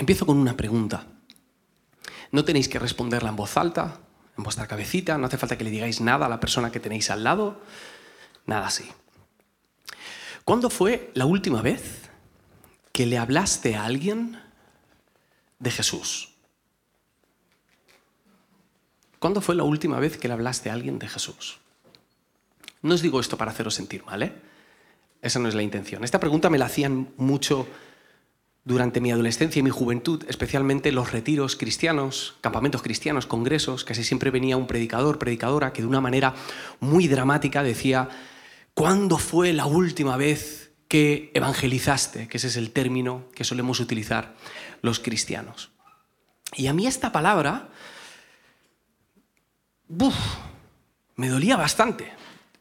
Empiezo con una pregunta. No tenéis que responderla en voz alta, en vuestra cabecita, no hace falta que le digáis nada a la persona que tenéis al lado, nada así. ¿Cuándo fue la última vez que le hablaste a alguien de Jesús? ¿Cuándo fue la última vez que le hablaste a alguien de Jesús? No os digo esto para haceros sentir mal, ¿eh? Esa no es la intención. Esta pregunta me la hacían mucho durante mi adolescencia y mi juventud, especialmente los retiros cristianos, campamentos cristianos, congresos, casi siempre venía un predicador, predicadora, que de una manera muy dramática decía, ¿cuándo fue la última vez que evangelizaste? Que ese es el término que solemos utilizar los cristianos. Y a mí esta palabra, me dolía bastante,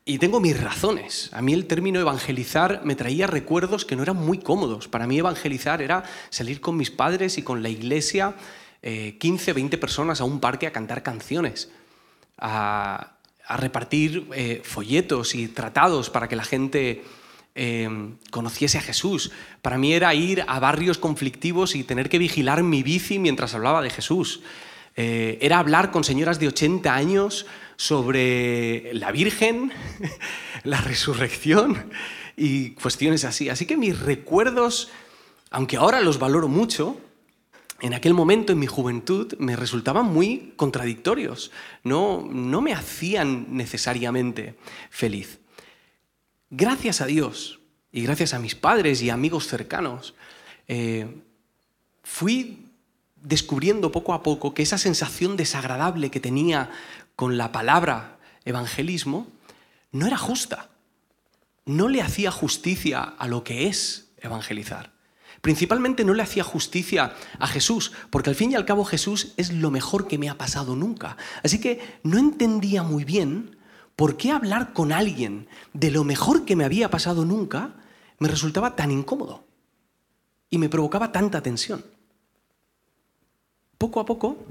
y tengo mis razones. A mí el término evangelizar me traía recuerdos que no eran muy cómodos. Para mí evangelizar era salir con mis padres y con la iglesia, 15, eh, 20 personas a un parque a cantar canciones, a, repartir eh, folletos y tratados para que la gente eh, conociese a Jesús. Para mí era ir a barrios conflictivos y tener que vigilar mi bici mientras hablaba de Jesús. Era hablar con señoras de 80 años sobre la Virgen, la resurrección y cuestiones así. Así que mis recuerdos, aunque ahora los valoro mucho, en aquel momento, en mi juventud, me resultaban muy contradictorios. No, no me hacían necesariamente feliz. Gracias a Dios y gracias a mis padres y amigos cercanos, eh, fui descubriendo poco a poco que esa sensación desagradable que tenía con la palabra evangelismo no era justa. No le hacía justicia a lo que es evangelizar. Principalmente no le hacía justicia a Jesús, porque al fin y al cabo Jesús es lo mejor que me ha pasado nunca. Así que no entendía muy bien por qué hablar con alguien de lo mejor que me había pasado nunca me resultaba tan incómodo y me provocaba tanta tensión. Poco a poco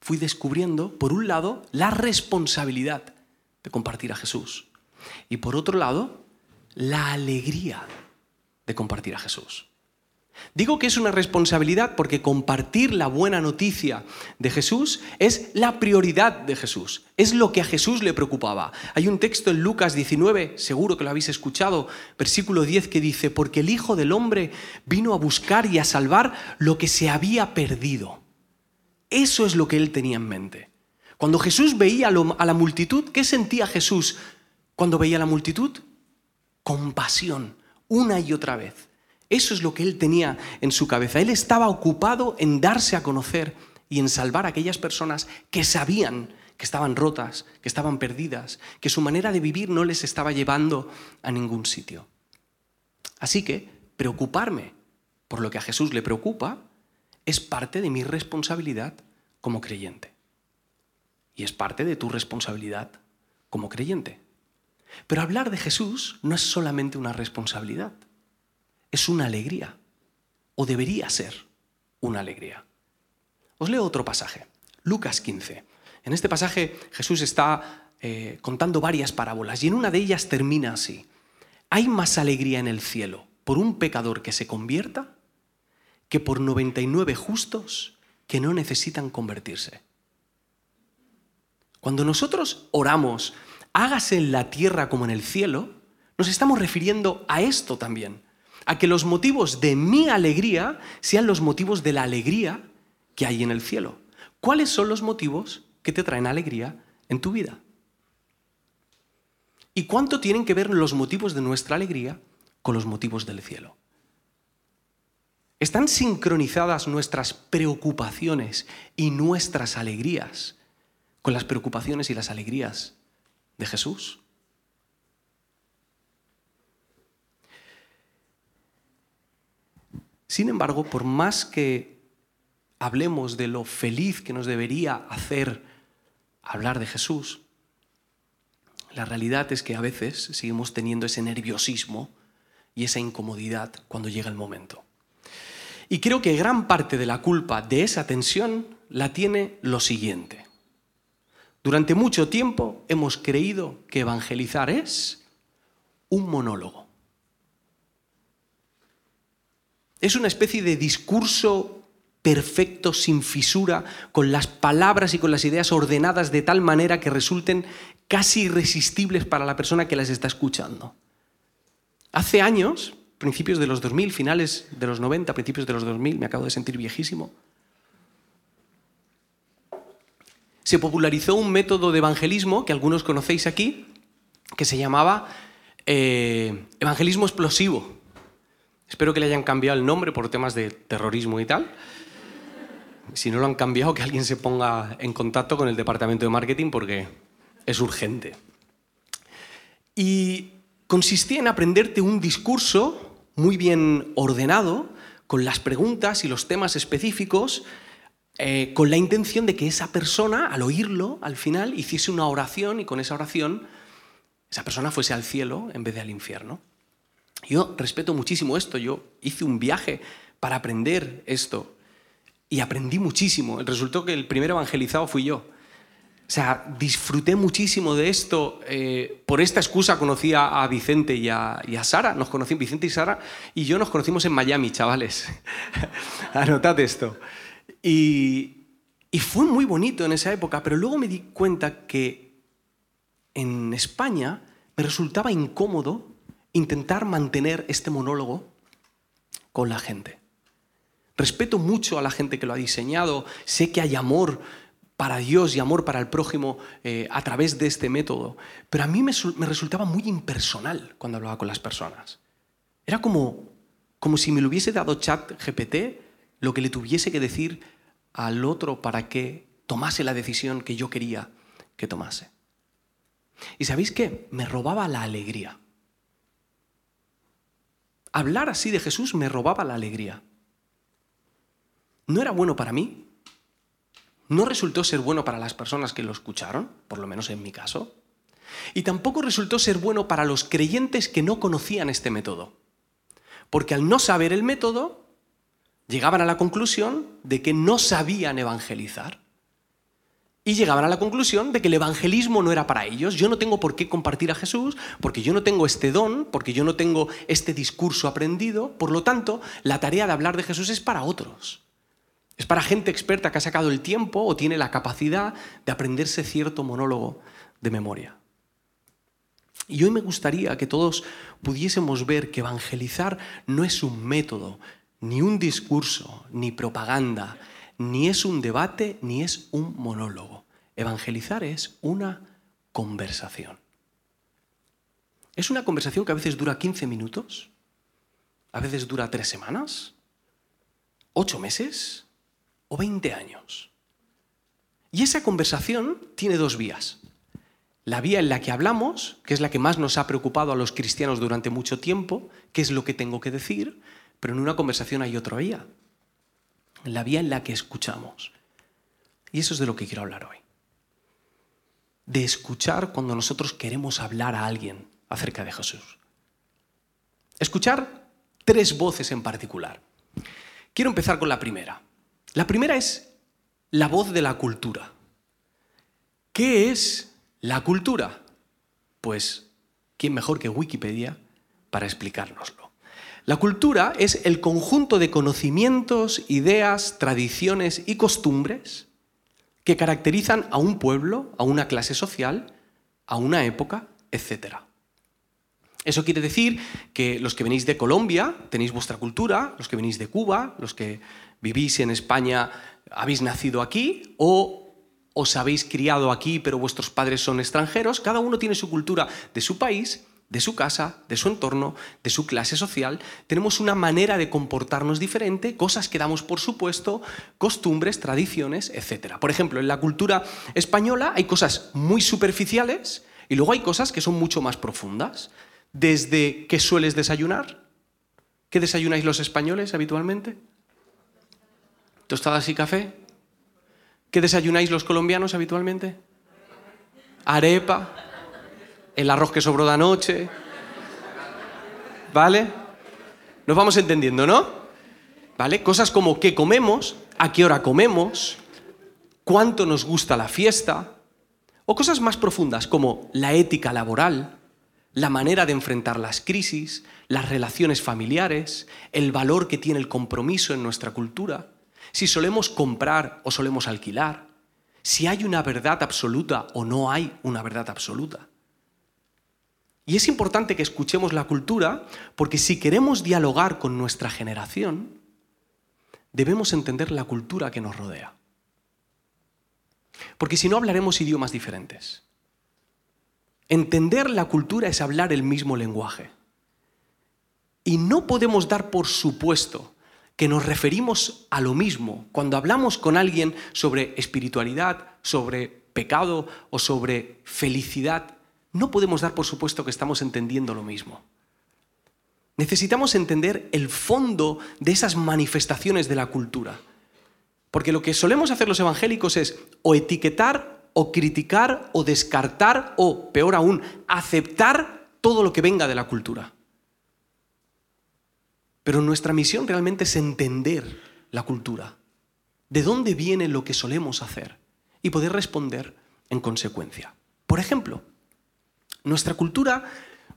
fui descubriendo, por un lado, la responsabilidad de compartir a Jesús y por otro lado, la alegría de compartir a Jesús. Digo que es una responsabilidad porque compartir la buena noticia de Jesús es la prioridad de Jesús, es lo que a Jesús le preocupaba. Hay un texto en Lucas 19, seguro que lo habéis escuchado, versículo 10 que dice, porque el Hijo del Hombre vino a buscar y a salvar lo que se había perdido. Eso es lo que él tenía en mente. Cuando Jesús veía a la multitud, ¿qué sentía Jesús cuando veía a la multitud? Compasión, una y otra vez. Eso es lo que él tenía en su cabeza. Él estaba ocupado en darse a conocer y en salvar a aquellas personas que sabían que estaban rotas, que estaban perdidas, que su manera de vivir no les estaba llevando a ningún sitio. Así que preocuparme por lo que a Jesús le preocupa es parte de mi responsabilidad como creyente. Y es parte de tu responsabilidad como creyente. Pero hablar de Jesús no es solamente una responsabilidad, es una alegría, o debería ser una alegría. Os leo otro pasaje, Lucas 15. En este pasaje Jesús está eh, contando varias parábolas y en una de ellas termina así. Hay más alegría en el cielo por un pecador que se convierta que por 99 justos que no necesitan convertirse. Cuando nosotros oramos, hágase en la tierra como en el cielo, nos estamos refiriendo a esto también, a que los motivos de mi alegría sean los motivos de la alegría que hay en el cielo. ¿Cuáles son los motivos que te traen alegría en tu vida? ¿Y cuánto tienen que ver los motivos de nuestra alegría con los motivos del cielo? ¿Están sincronizadas nuestras preocupaciones y nuestras alegrías con las preocupaciones y las alegrías de Jesús? Sin embargo, por más que hablemos de lo feliz que nos debería hacer hablar de Jesús, la realidad es que a veces seguimos teniendo ese nerviosismo y esa incomodidad cuando llega el momento. Y creo que gran parte de la culpa de esa tensión la tiene lo siguiente. Durante mucho tiempo hemos creído que evangelizar es un monólogo. Es una especie de discurso perfecto, sin fisura, con las palabras y con las ideas ordenadas de tal manera que resulten casi irresistibles para la persona que las está escuchando. Hace años, principios de los 2000, finales de los 90, principios de los 2000, me acabo de sentir viejísimo, se popularizó un método de evangelismo que algunos conocéis aquí, que se llamaba eh, evangelismo explosivo. Espero que le hayan cambiado el nombre por temas de terrorismo y tal. Si no lo han cambiado, que alguien se ponga en contacto con el departamento de marketing porque es urgente. Y consistía en aprenderte un discurso muy bien ordenado, con las preguntas y los temas específicos, eh, con la intención de que esa persona, al oírlo, al final, hiciese una oración y con esa oración esa persona fuese al cielo en vez de al infierno. Yo respeto muchísimo esto, yo hice un viaje para aprender esto y aprendí muchísimo. Resultó que el primer evangelizado fui yo. O sea, disfruté muchísimo de esto. Eh, por esta excusa conocí a, Vicente y a, Sara. Nos conocimos, Vicente y Sara y yo nos conocimos en Miami, chavales. Anotad esto. Y, y fue muy bonito en esa época, pero luego me di cuenta que en España me resultaba incómodo intentar mantener este monólogo con la gente. Respeto mucho a la gente que lo ha diseñado, sé que hay amor para Dios y amor para el prójimo eh, a través de este método, pero a mí me, resultaba muy impersonal cuando hablaba con las personas. Era como, como si me lo hubiese dado chat GPT lo que le tuviese que decir al otro para que tomase la decisión que yo quería que tomase. ¿Y sabéis qué? Me robaba la alegría. Hablar así de Jesús me robaba la alegría. No era bueno para mí, no resultó ser bueno para las personas que lo escucharon, por lo menos en mi caso, y tampoco resultó ser bueno para los creyentes que no conocían este método, porque al no saber el método, llegaban a la conclusión de que no sabían evangelizar. Y llegaban a la conclusión de que el evangelismo no era para ellos. Yo no tengo por qué compartir a Jesús, porque yo no tengo este don, porque yo no tengo este discurso aprendido. Por lo tanto, la tarea de hablar de Jesús es para otros. Es para gente experta que ha sacado el tiempo o tiene la capacidad de aprenderse cierto monólogo de memoria. Y hoy me gustaría que todos pudiésemos ver que evangelizar no es un método, ni un discurso, ni propaganda, ni es un debate, ni es un monólogo. Evangelizar es una conversación. Es una conversación que a veces dura 15 minutos, a veces dura tres semanas, ocho meses o 20 años. Y esa conversación tiene dos vías. La vía en la que hablamos, que es la que más nos ha preocupado a los cristianos durante mucho tiempo, qué es lo que tengo que decir, pero en una conversación hay otra vía, la vía en la que escuchamos. Y eso es de lo que quiero hablar hoy. De escuchar cuando nosotros queremos hablar a alguien acerca de Jesús. Escuchar tres voces en particular. Quiero empezar con la primera. La primera es la voz de la cultura. ¿Qué es la cultura? Pues, ¿quién mejor que Wikipedia para explicárnoslo? La cultura es el conjunto de conocimientos, ideas, tradiciones y costumbres que caracterizan a un pueblo, a una clase social, a una época, etc. Eso quiere decir que los que venís de Colombia tenéis vuestra cultura, los que venís de Cuba, los que vivís en España habéis nacido aquí o os habéis criado aquí pero vuestros padres son extranjeros, cada uno tiene su cultura de su país de su casa, de su entorno, de su clase social, tenemos una manera de comportarnos diferente, cosas que damos por supuesto, costumbres, tradiciones, etc. Por ejemplo, en la cultura española hay cosas muy superficiales y luego hay cosas que son mucho más profundas. Desde qué sueles desayunar, ¿qué desayunáis los españoles habitualmente? ¿Tostadas y café? ¿Qué desayunáis los colombianos habitualmente? Arepa el arroz que sobró de anoche. ¿Vale? Nos vamos entendiendo, ¿no? ¿Vale? Cosas como qué comemos, a qué hora comemos, cuánto nos gusta la fiesta, o cosas más profundas como la ética laboral, la manera de enfrentar las crisis, las relaciones familiares, el valor que tiene el compromiso en nuestra cultura, si solemos comprar o solemos alquilar, si hay una verdad absoluta o no hay una verdad absoluta. Y es importante que escuchemos la cultura porque si queremos dialogar con nuestra generación, debemos entender la cultura que nos rodea. Porque si no hablaremos idiomas diferentes. Entender la cultura es hablar el mismo lenguaje. Y no podemos dar por supuesto que nos referimos a lo mismo cuando hablamos con alguien sobre espiritualidad, sobre pecado o sobre felicidad. No podemos dar por supuesto que estamos entendiendo lo mismo. Necesitamos entender el fondo de esas manifestaciones de la cultura. Porque lo que solemos hacer los evangélicos es o etiquetar o criticar o descartar o, peor aún, aceptar todo lo que venga de la cultura. Pero nuestra misión realmente es entender la cultura, de dónde viene lo que solemos hacer y poder responder en consecuencia. Por ejemplo, nuestra cultura,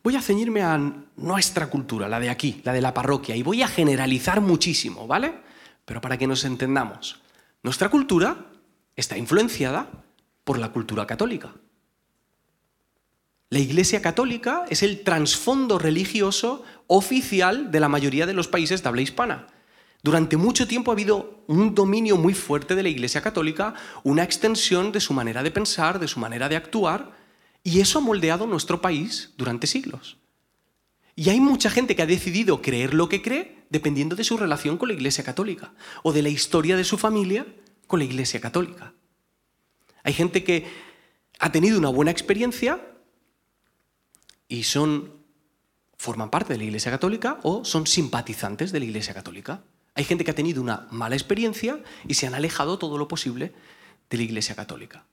voy a ceñirme a nuestra cultura, la de aquí, la de la parroquia, y voy a generalizar muchísimo, ¿vale? Pero para que nos entendamos, nuestra cultura está influenciada por la cultura católica. La Iglesia Católica es el trasfondo religioso oficial de la mayoría de los países de habla hispana. Durante mucho tiempo ha habido un dominio muy fuerte de la Iglesia Católica, una extensión de su manera de pensar, de su manera de actuar, y eso ha moldeado nuestro país durante siglos. Y hay mucha gente que ha decidido creer lo que cree dependiendo de su relación con la Iglesia Católica o de la historia de su familia con la Iglesia Católica. Hay gente que ha tenido una buena experiencia y son forman parte de la Iglesia Católica o son simpatizantes de la Iglesia Católica. Hay gente que ha tenido una mala experiencia y se han alejado todo lo posible de la Iglesia Católica.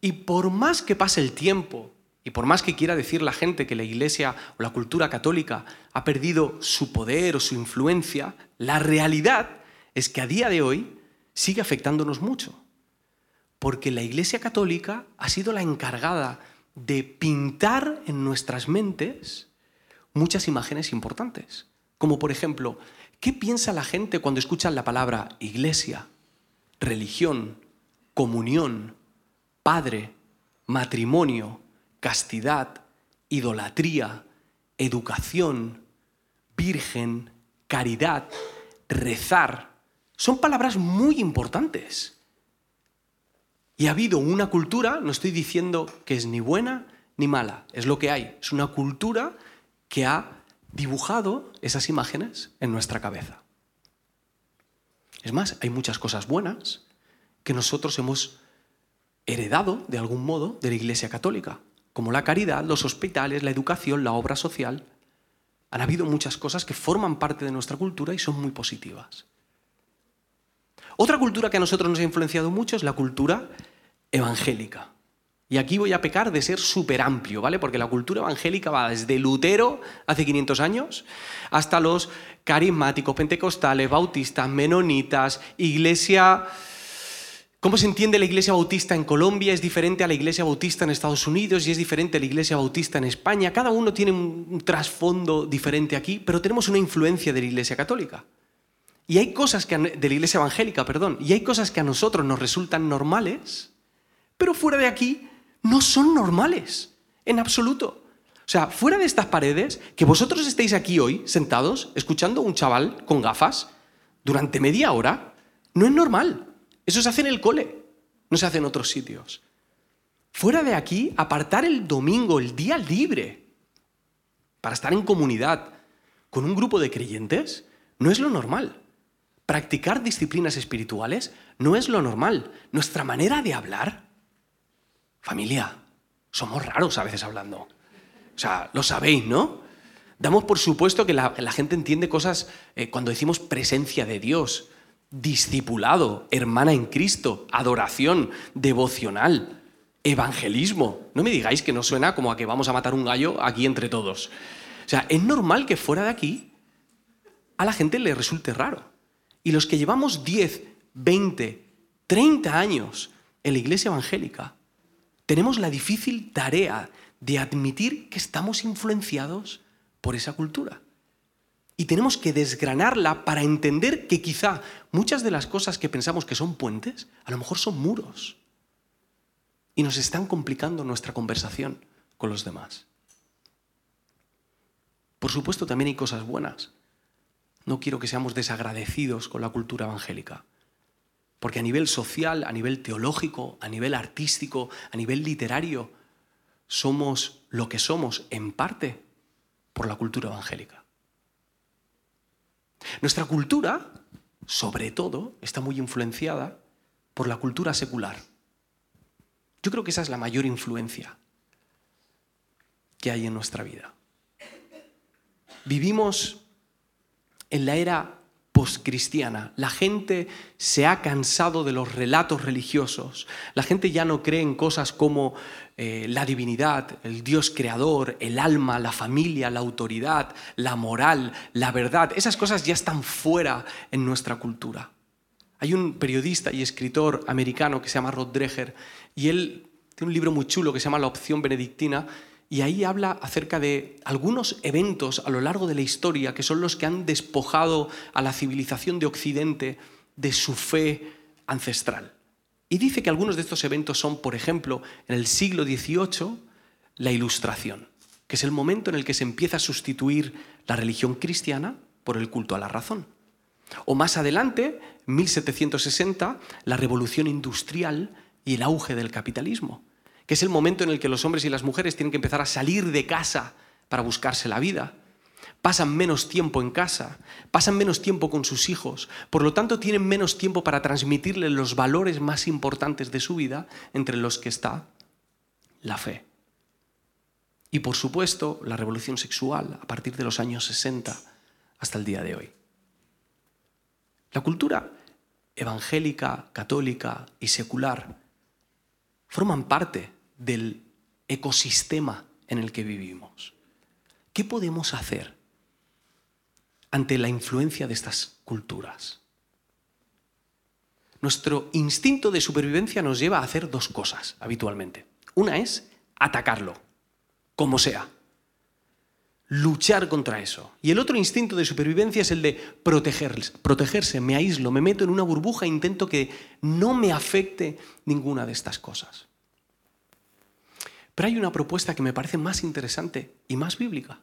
Y por más que pase el tiempo y por más que quiera decir la gente que la Iglesia o la cultura católica ha perdido su poder o su influencia, la realidad es que a día de hoy sigue afectándonos mucho porque la Iglesia Católica ha sido la encargada de pintar en nuestras mentes muchas imágenes importantes. Como por ejemplo, ¿qué piensa la gente cuando escuchan la palabra iglesia, religión, comunión, padre, matrimonio, castidad, idolatría, educación, virgen, caridad, rezar? Son palabras muy importantes. Y ha habido una cultura, no estoy diciendo que es ni buena ni mala, es lo que hay. Es una cultura que ha dibujado esas imágenes en nuestra cabeza. Es más, hay muchas cosas buenas que nosotros hemos heredado de algún modo de la Iglesia Católica, como la caridad, los hospitales, la educación, la obra social. Han habido muchas cosas que forman parte de nuestra cultura y son muy positivas. Otra cultura que a nosotros nos ha influenciado mucho es la cultura evangélica. Y aquí voy a pecar de ser súper amplio, ¿vale? Porque la cultura evangélica va desde Lutero, hace 500 años, hasta los carismáticos, pentecostales, bautistas, menonitas, iglesia... ¿Cómo se entiende la iglesia bautista en Colombia? Es diferente a la iglesia bautista en Estados Unidos y es diferente a la iglesia bautista en España. Cada uno tiene un trasfondo diferente aquí, pero tenemos una influencia de la iglesia católica. Y hay cosas que, de la iglesia evangélica, perdón, y hay cosas que a nosotros nos resultan normales pero fuera de aquí no son normales, en absoluto. O sea, fuera de estas paredes, que vosotros estéis aquí hoy sentados escuchando a un chaval con gafas durante media hora, no es normal. Eso se hace en el cole, no se hace en otros sitios. Fuera de aquí, apartar el domingo, el día libre, para estar en comunidad con un grupo de creyentes, no es lo normal. Practicar disciplinas espirituales no es lo normal. Nuestra manera de hablar Familia, somos raros a veces hablando. O sea, lo sabéis, ¿no? Damos por supuesto que la, gente entiende cosas eh, cuando decimos presencia de Dios, discipulado, hermana en Cristo, adoración, devocional, evangelismo. No me digáis que no suena como a que vamos a matar un gallo aquí entre todos. O sea, es normal que fuera de aquí a la gente le resulte raro. Y los que llevamos 10, 20, 30 años en la iglesia evangélica, tenemos la difícil tarea de admitir que estamos influenciados por esa cultura. Y tenemos que desgranarla para entender que quizá muchas de las cosas que pensamos que son puentes, a lo mejor son muros. Y nos están complicando nuestra conversación con los demás. Por supuesto, también hay cosas buenas. No quiero que seamos desagradecidos con la cultura evangélica. Porque a nivel social, a nivel teológico, a nivel artístico, a nivel literario, somos lo que somos en parte por la cultura evangélica. Nuestra cultura, sobre todo, está muy influenciada por la cultura secular. Yo creo que esa es la mayor influencia que hay en nuestra vida. Vivimos en la era postcristiana. La gente se ha cansado de los relatos religiosos. La gente ya no cree en cosas como eh, la divinidad, el Dios creador, el alma, la familia, la autoridad, la moral, la verdad. Esas cosas ya están fuera en nuestra cultura. Hay un periodista y escritor americano que se llama Rod Dreher y él tiene un libro muy chulo que se llama La opción benedictina y ahí habla acerca de algunos eventos a lo largo de la historia que son los que han despojado a la civilización de Occidente de su fe ancestral. Y dice que algunos de estos eventos son, por ejemplo, en el siglo XVIII, la Ilustración, que es el momento en el que se empieza a sustituir la religión cristiana por el culto a la razón. O más adelante, 1760, la Revolución Industrial y el auge del capitalismo que es el momento en el que los hombres y las mujeres tienen que empezar a salir de casa para buscarse la vida. Pasan menos tiempo en casa, pasan menos tiempo con sus hijos, por lo tanto tienen menos tiempo para transmitirle los valores más importantes de su vida, entre los que está la fe. Y por supuesto, la revolución sexual a partir de los años 60 hasta el día de hoy. La cultura evangélica, católica y secular forman parte del ecosistema en el que vivimos. ¿Qué podemos hacer ante la influencia de estas culturas? Nuestro instinto de supervivencia nos lleva a hacer dos cosas habitualmente. Una es atacarlo, como sea. Luchar contra eso. Y el otro instinto de supervivencia es el de protegerse, protegerse. Me aíslo, me meto en una burbuja e intento que no me afecte ninguna de estas cosas. Pero hay una propuesta que me parece más interesante y más bíblica.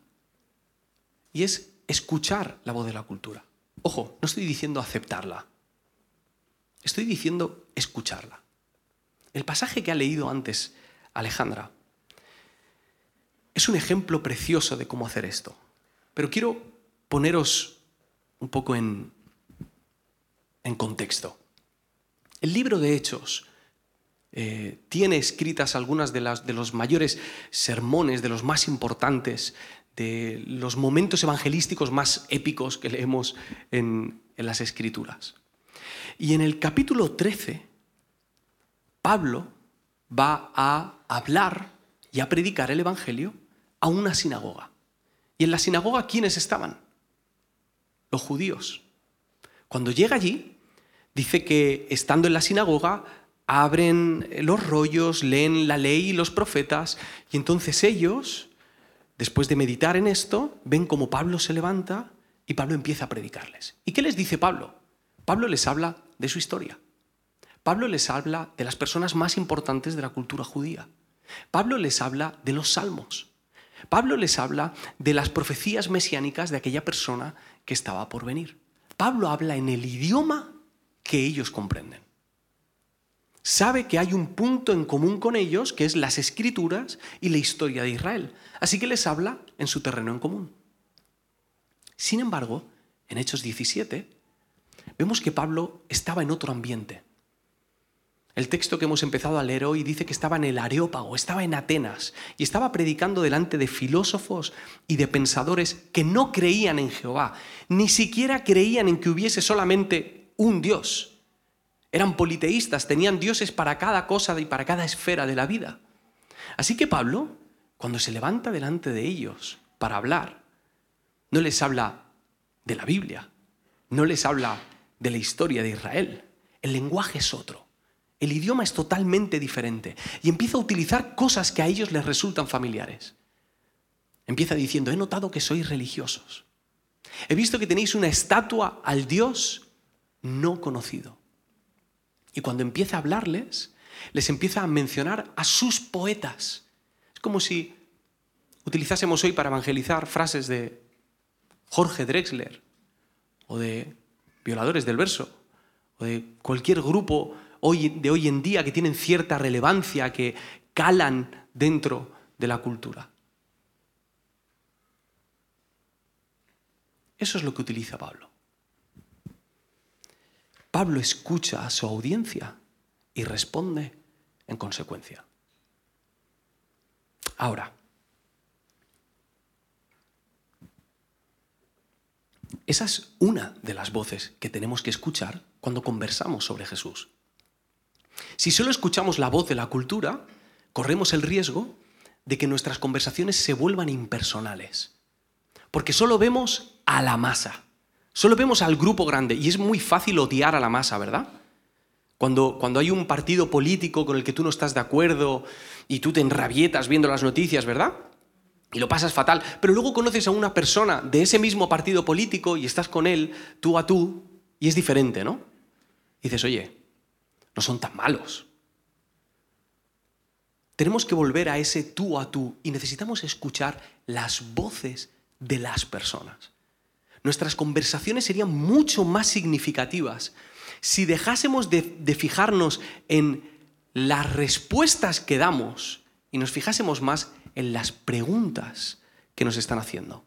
Y es escuchar la voz de la cultura. Ojo, no estoy diciendo aceptarla. Estoy diciendo escucharla. El pasaje que ha leído antes Alejandra es un ejemplo precioso de cómo hacer esto. Pero quiero poneros un poco en, en contexto. El libro de Hechos eh, tiene escritas algunas de, las, de los mayores sermones, de los más importantes, de los momentos evangelísticos más épicos que leemos en, en las Escrituras. Y en el capítulo 13, Pablo va a hablar y a predicar el Evangelio a una sinagoga. ¿Y en la sinagoga quiénes estaban? Los judíos. Cuando llega allí, dice que estando en la sinagoga abren los rollos, leen la ley y los profetas, y entonces ellos, después de meditar en esto, ven como Pablo se levanta y Pablo empieza a predicarles. ¿Y qué les dice Pablo? Pablo les habla de su historia. Pablo les habla de las personas más importantes de la cultura judía. Pablo les habla de los salmos. Pablo les habla de las profecías mesiánicas de aquella persona que estaba por venir. Pablo habla en el idioma que ellos comprenden sabe que hay un punto en común con ellos, que es las escrituras y la historia de Israel. Así que les habla en su terreno en común. Sin embargo, en Hechos 17, vemos que Pablo estaba en otro ambiente. El texto que hemos empezado a leer hoy dice que estaba en el Areópago, estaba en Atenas y estaba predicando delante de filósofos y de pensadores que no creían en Jehová, ni siquiera creían en que hubiese solamente un Dios, eran politeístas, tenían dioses para cada cosa y para cada esfera de la vida. Así que Pablo, cuando se levanta delante de ellos para hablar, no les habla de la Biblia, no les habla de la historia de Israel. El lenguaje es otro. El idioma es totalmente diferente y empieza a utilizar cosas que a ellos les resultan familiares. Empieza diciendo, he notado que sois religiosos. He visto que tenéis una estatua al Dios no conocido. Y cuando empieza a hablarles, les empieza a mencionar a sus poetas. Es como si utilizásemos hoy para evangelizar frases de Jorge Drexler o de violadores del verso o de cualquier grupo de hoy en día que tienen cierta relevancia, que calan dentro de la cultura. Eso es lo que utiliza Pablo. Pablo escucha a su audiencia y responde en consecuencia. Ahora, esa es una de las voces que tenemos que escuchar cuando conversamos sobre Jesús. Si solo escuchamos la voz de la cultura, corremos el riesgo de que nuestras conversaciones se vuelvan impersonales. Porque solo vemos a la masa, solo vemos al grupo grande y es muy fácil odiar a la masa, ¿verdad? Cuando, cuando hay un partido político con el que tú no estás de acuerdo y tú te enrabietas viendo las noticias, ¿verdad? Y lo pasas fatal, pero luego conoces a una persona de ese mismo partido político y estás con él tú a tú y es diferente, ¿no? Y dices, oye, no son tan malos. Tenemos que volver a ese tú a tú y necesitamos escuchar las voces de las personas. Nuestras conversaciones serían mucho más significativas si dejásemos de, fijarnos en las respuestas que damos y nos fijásemos más en las preguntas que nos están haciendo.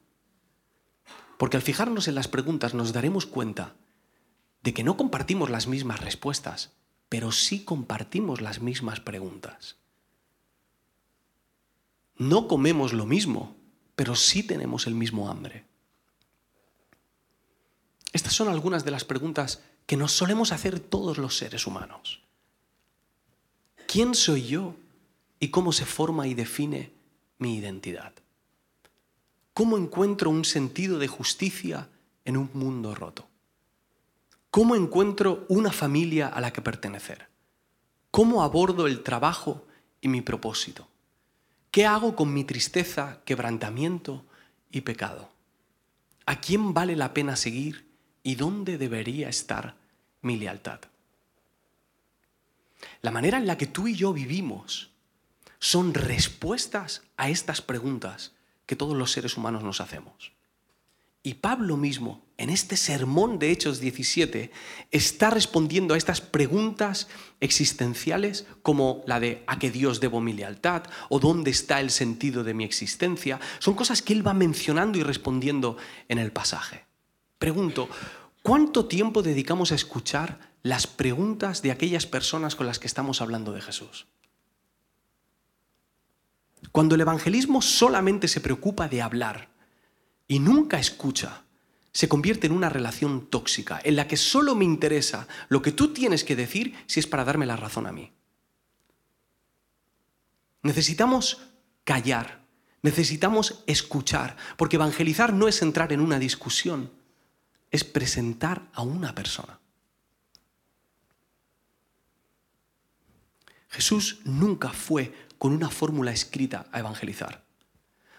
Porque al fijarnos en las preguntas nos daremos cuenta de que no compartimos las mismas respuestas, pero sí compartimos las mismas preguntas. No comemos lo mismo, pero sí tenemos el mismo hambre. Estas son algunas de las preguntas que nos solemos hacer todos los seres humanos. ¿Quién soy yo y cómo se forma y define mi identidad? ¿Cómo encuentro un sentido de justicia en un mundo roto? ¿Cómo encuentro una familia a la que pertenecer? ¿Cómo abordo el trabajo y mi propósito? ¿Qué hago con mi tristeza, quebrantamiento y pecado? ¿A quién vale la pena seguir y dónde debería estar mi lealtad? La manera en la que tú y yo vivimos son respuestas a estas preguntas que todos los seres humanos nos hacemos. Y Pablo mismo, en este sermón de Hechos 17, está respondiendo a estas preguntas existenciales como la de ¿a qué Dios debo mi lealtad? o ¿dónde está el sentido de mi existencia? Son cosas que él va mencionando y respondiendo en el pasaje. Pregunto, ¿cuánto tiempo dedicamos a escuchar las preguntas de aquellas personas con las que estamos hablando de Jesús? Cuando el evangelismo solamente se preocupa de hablar, y nunca escucha, se convierte en una relación tóxica, en la que solo me interesa lo que tú tienes que decir si es para darme la razón a mí. Necesitamos callar, necesitamos escuchar, porque evangelizar no es entrar en una discusión, es presentar a una persona. Jesús nunca fue con una fórmula escrita a evangelizar.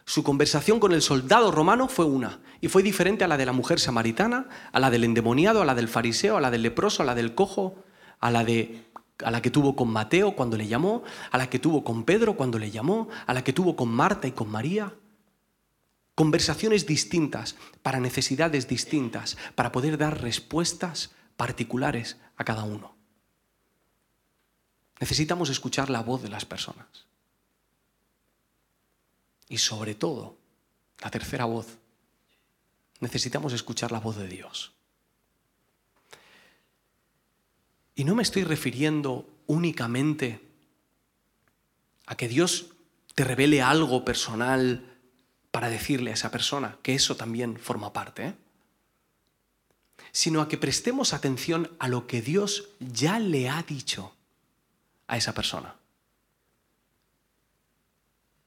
Su conversación con el soldado romano fue una, y fue diferente a la de la mujer samaritana, a la del endemoniado, a la del fariseo, a la del leproso, a la del cojo, a la de a la que tuvo con Mateo cuando le llamó, a la que tuvo con Pedro cuando le llamó, a la que tuvo con Marta y con María. Conversaciones distintas, para necesidades distintas, para poder dar respuestas particulares a cada uno. Necesitamos escuchar la voz de las personas. Y sobre todo, la tercera voz, necesitamos escuchar la voz de Dios. Y no me estoy refiriendo únicamente a que Dios te revele algo personal para decirle a esa persona, que eso también forma parte, ¿eh? sino a que prestemos atención a lo que Dios ya le ha dicho a esa persona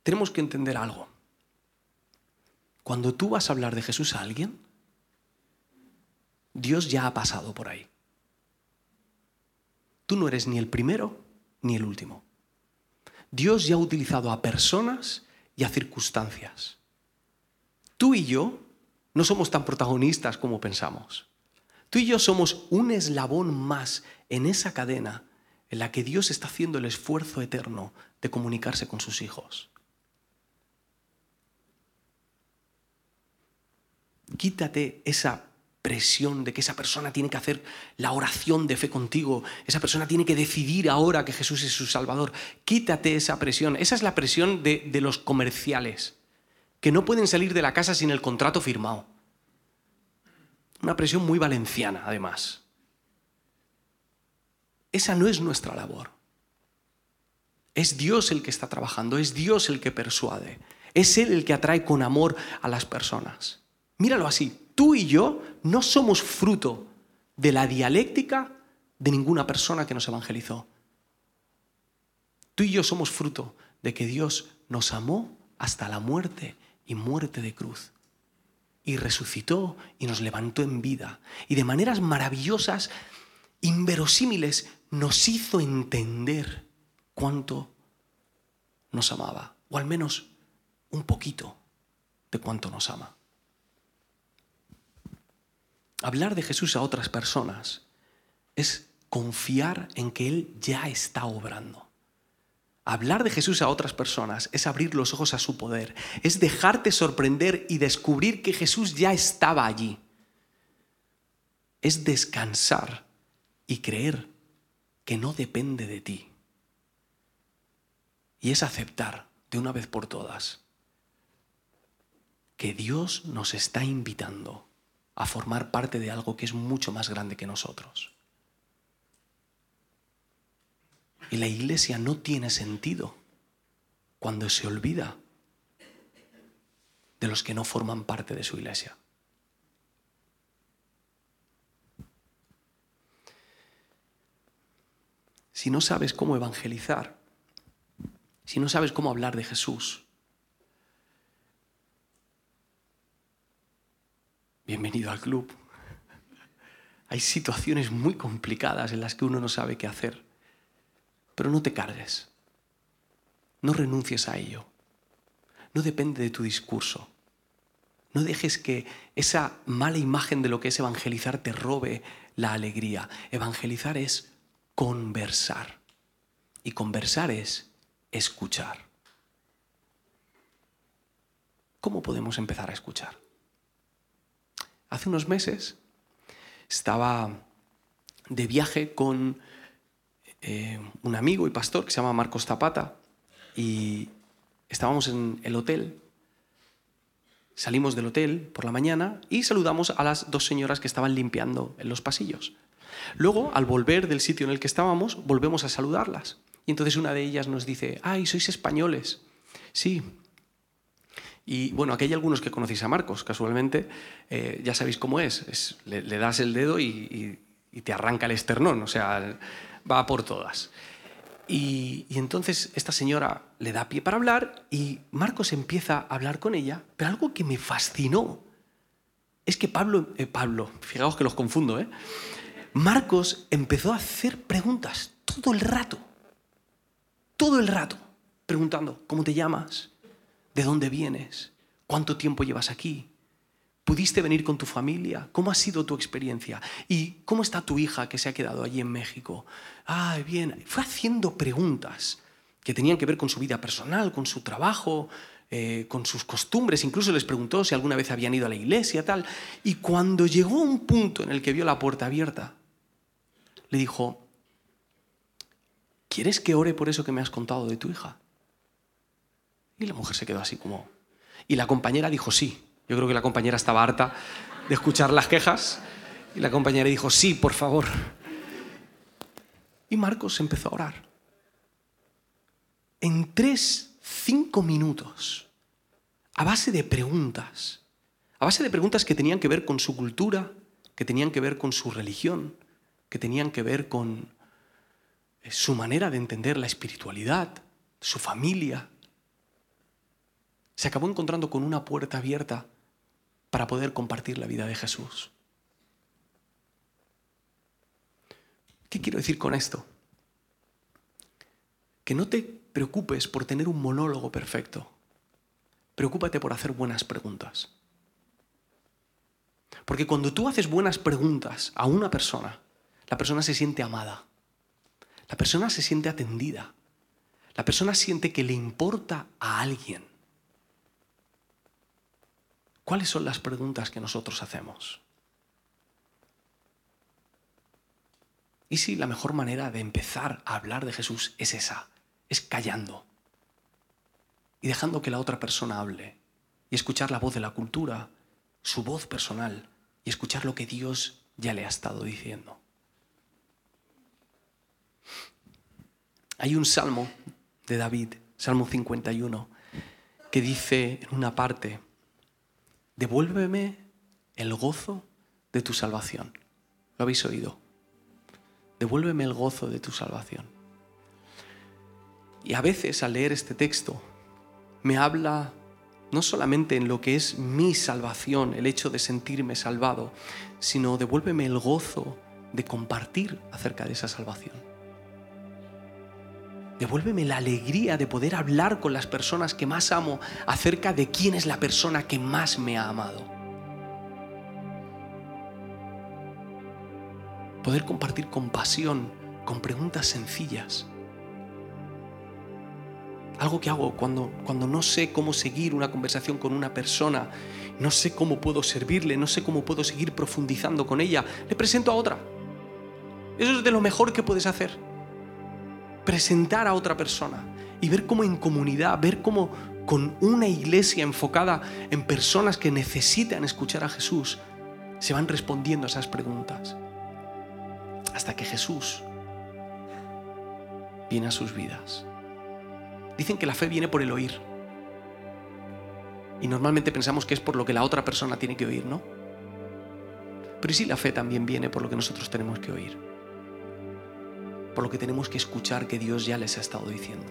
tenemos que entender algo. Cuando tú vas a hablar de Jesús a alguien, Dios ya ha pasado por ahí. tú no eres ni el primero ni el último. Dios ya ha utilizado a personas y a circunstancias. Tú y yo no somos tan protagonistas como pensamos. Tú y yo somos un eslabón más en esa cadena en la que Dios está haciendo el esfuerzo eterno de comunicarse con sus hijos. Quítate esa presión de que esa persona tiene que hacer la oración de fe contigo, esa persona tiene que decidir ahora que Jesús es su Salvador. Quítate esa presión. Esa es la presión de, de los comerciales, que no pueden salir de la casa sin el contrato firmado. Una presión muy valenciana, además. Esa no es nuestra labor. Es Dios el que está trabajando, es Dios el que persuade, es Él el que atrae con amor a las personas. Míralo así, tú y yo no somos fruto de la dialéctica de ninguna persona que nos evangelizó. Tú y yo somos fruto de que Dios nos amó hasta la muerte muerte de cruz. Y resucitó y nos levantó en vida. Y de maneras maravillosas, inverosímiles, nos hizo entender cuánto nos amaba, o al menos un poquito de cuánto nos ama. Hablar de Jesús a otras personas es confiar en que Él ya está obrando. Hablar de Jesús a otras personas es abrir los ojos a su poder, es dejarte sorprender y descubrir que Jesús ya estaba allí. Es descansar y creer que no depende de ti. Y es aceptar de una vez por todas que Dios nos está invitando a formar parte de algo que es mucho más grande que nosotros. Y la iglesia no tiene sentido cuando se olvida de los que no forman parte de su iglesia. si no sabes cómo evangelizar, si no sabes cómo hablar de Jesús, bienvenido al club. Hay situaciones muy complicadas en las que uno no sabe qué hacer, pero no te cargues, no renuncies a ello, no depende de tu discurso. No dejes que esa mala imagen de lo que es evangelizar te robe la alegría. Evangelizar es conversar. Y conversar es escuchar. ¿Cómo podemos empezar a escuchar? Hace unos meses estaba de viaje con eh, un amigo y pastor que se llama Marcos Zapata y estábamos en el hotel. Salimos del hotel por la mañana y saludamos a las dos señoras que estaban limpiando en los pasillos. Luego, al volver del sitio en el que estábamos, volvemos a saludarlas. Y entonces una de ellas nos dice, ay, sois españoles. Sí. Y bueno, aquí hay algunos que conocéis a Marcos, casualmente, eh, ya sabéis cómo es. le, das el dedo y, te arranca el esternón, o sea, va por todas. Y, entonces esta señora le da pie para hablar y Marcos empieza a hablar con ella, pero algo que me fascinó es que Pablo, eh, Pablo, fijaos que los confundo, ¿eh? Marcos empezó a hacer preguntas todo el rato, todo el rato, preguntando, ¿cómo te llamas? ¿De dónde vienes? ¿Cuánto tiempo llevas aquí? ¿Pudiste venir con tu familia? ¿Cómo ha sido tu experiencia? ¿Y cómo está tu hija que se ha quedado allí en México? Ah, bien. Fue haciendo preguntas que tenían que ver con su vida personal, con su trabajo, eh, con sus costumbres, incluso les preguntó si alguna vez habían ido a la iglesia, tal. Y cuando llegó a un punto en el que vio la puerta abierta, le dijo, ¿quieres que ore por eso que me has contado de tu hija? Y la mujer se quedó así como... Y la compañera dijo sí. Yo creo que la compañera estaba harta de escuchar las quejas. Y la compañera dijo, sí, por favor. Y Marcos empezó a orar. En tres, cinco minutos, a base de preguntas, a base de preguntas que tenían que ver con su cultura, que tenían que ver con su religión, que tenían que ver con eh, su manera de entender la espiritualidad, su familia. Se acabó encontrando con una puerta abierta para poder compartir la vida de Jesús. ¿Qué quiero decir con esto? que no te preocupes por tener un monólogo perfecto. Preocúpate por hacer buenas preguntas. Porque cuando tú haces buenas preguntas a una persona, la persona se siente amada. La persona se siente atendida. La persona siente que le importa a alguien. ¿Cuáles son las preguntas que nosotros hacemos? ¿Y si la mejor manera de empezar a hablar de Jesús es esa? Es callando y dejando que la otra persona hable y escuchar la voz de la cultura, su voz personal y escuchar lo que Dios ya le ha estado diciendo. Hay un salmo de David, Salmo 51, que dice en una parte, devuélveme el gozo de tu salvación. ¿Lo habéis oído? Devuélveme el gozo de tu salvación. Y a veces al leer este texto me habla no solamente en lo que es mi salvación, el hecho de sentirme salvado, sino devuélveme el gozo de compartir acerca de esa salvación. Devuélveme la alegría de poder hablar con las personas que más amo acerca de quién es la persona que más me ha amado. Poder compartir compasión con preguntas sencillas algo que hago cuando, cuando no sé cómo seguir una conversación con una persona, no sé cómo puedo servirle, no sé cómo puedo seguir profundizando con ella, le presento a otra. Eso es de lo mejor que puedes hacer. Presentar a otra persona y ver cómo en comunidad, ver cómo con una iglesia enfocada en personas que necesitan escuchar a Jesús, se van respondiendo a esas preguntas. Hasta que Jesús viene a sus vidas. Dicen que la fe viene por el oír. Y normalmente pensamos que es por lo que la otra persona tiene que oír, ¿no? Pero ¿y si la fe también viene por lo que nosotros tenemos que oír? Por lo que tenemos que escuchar que Dios ya les ha estado diciendo.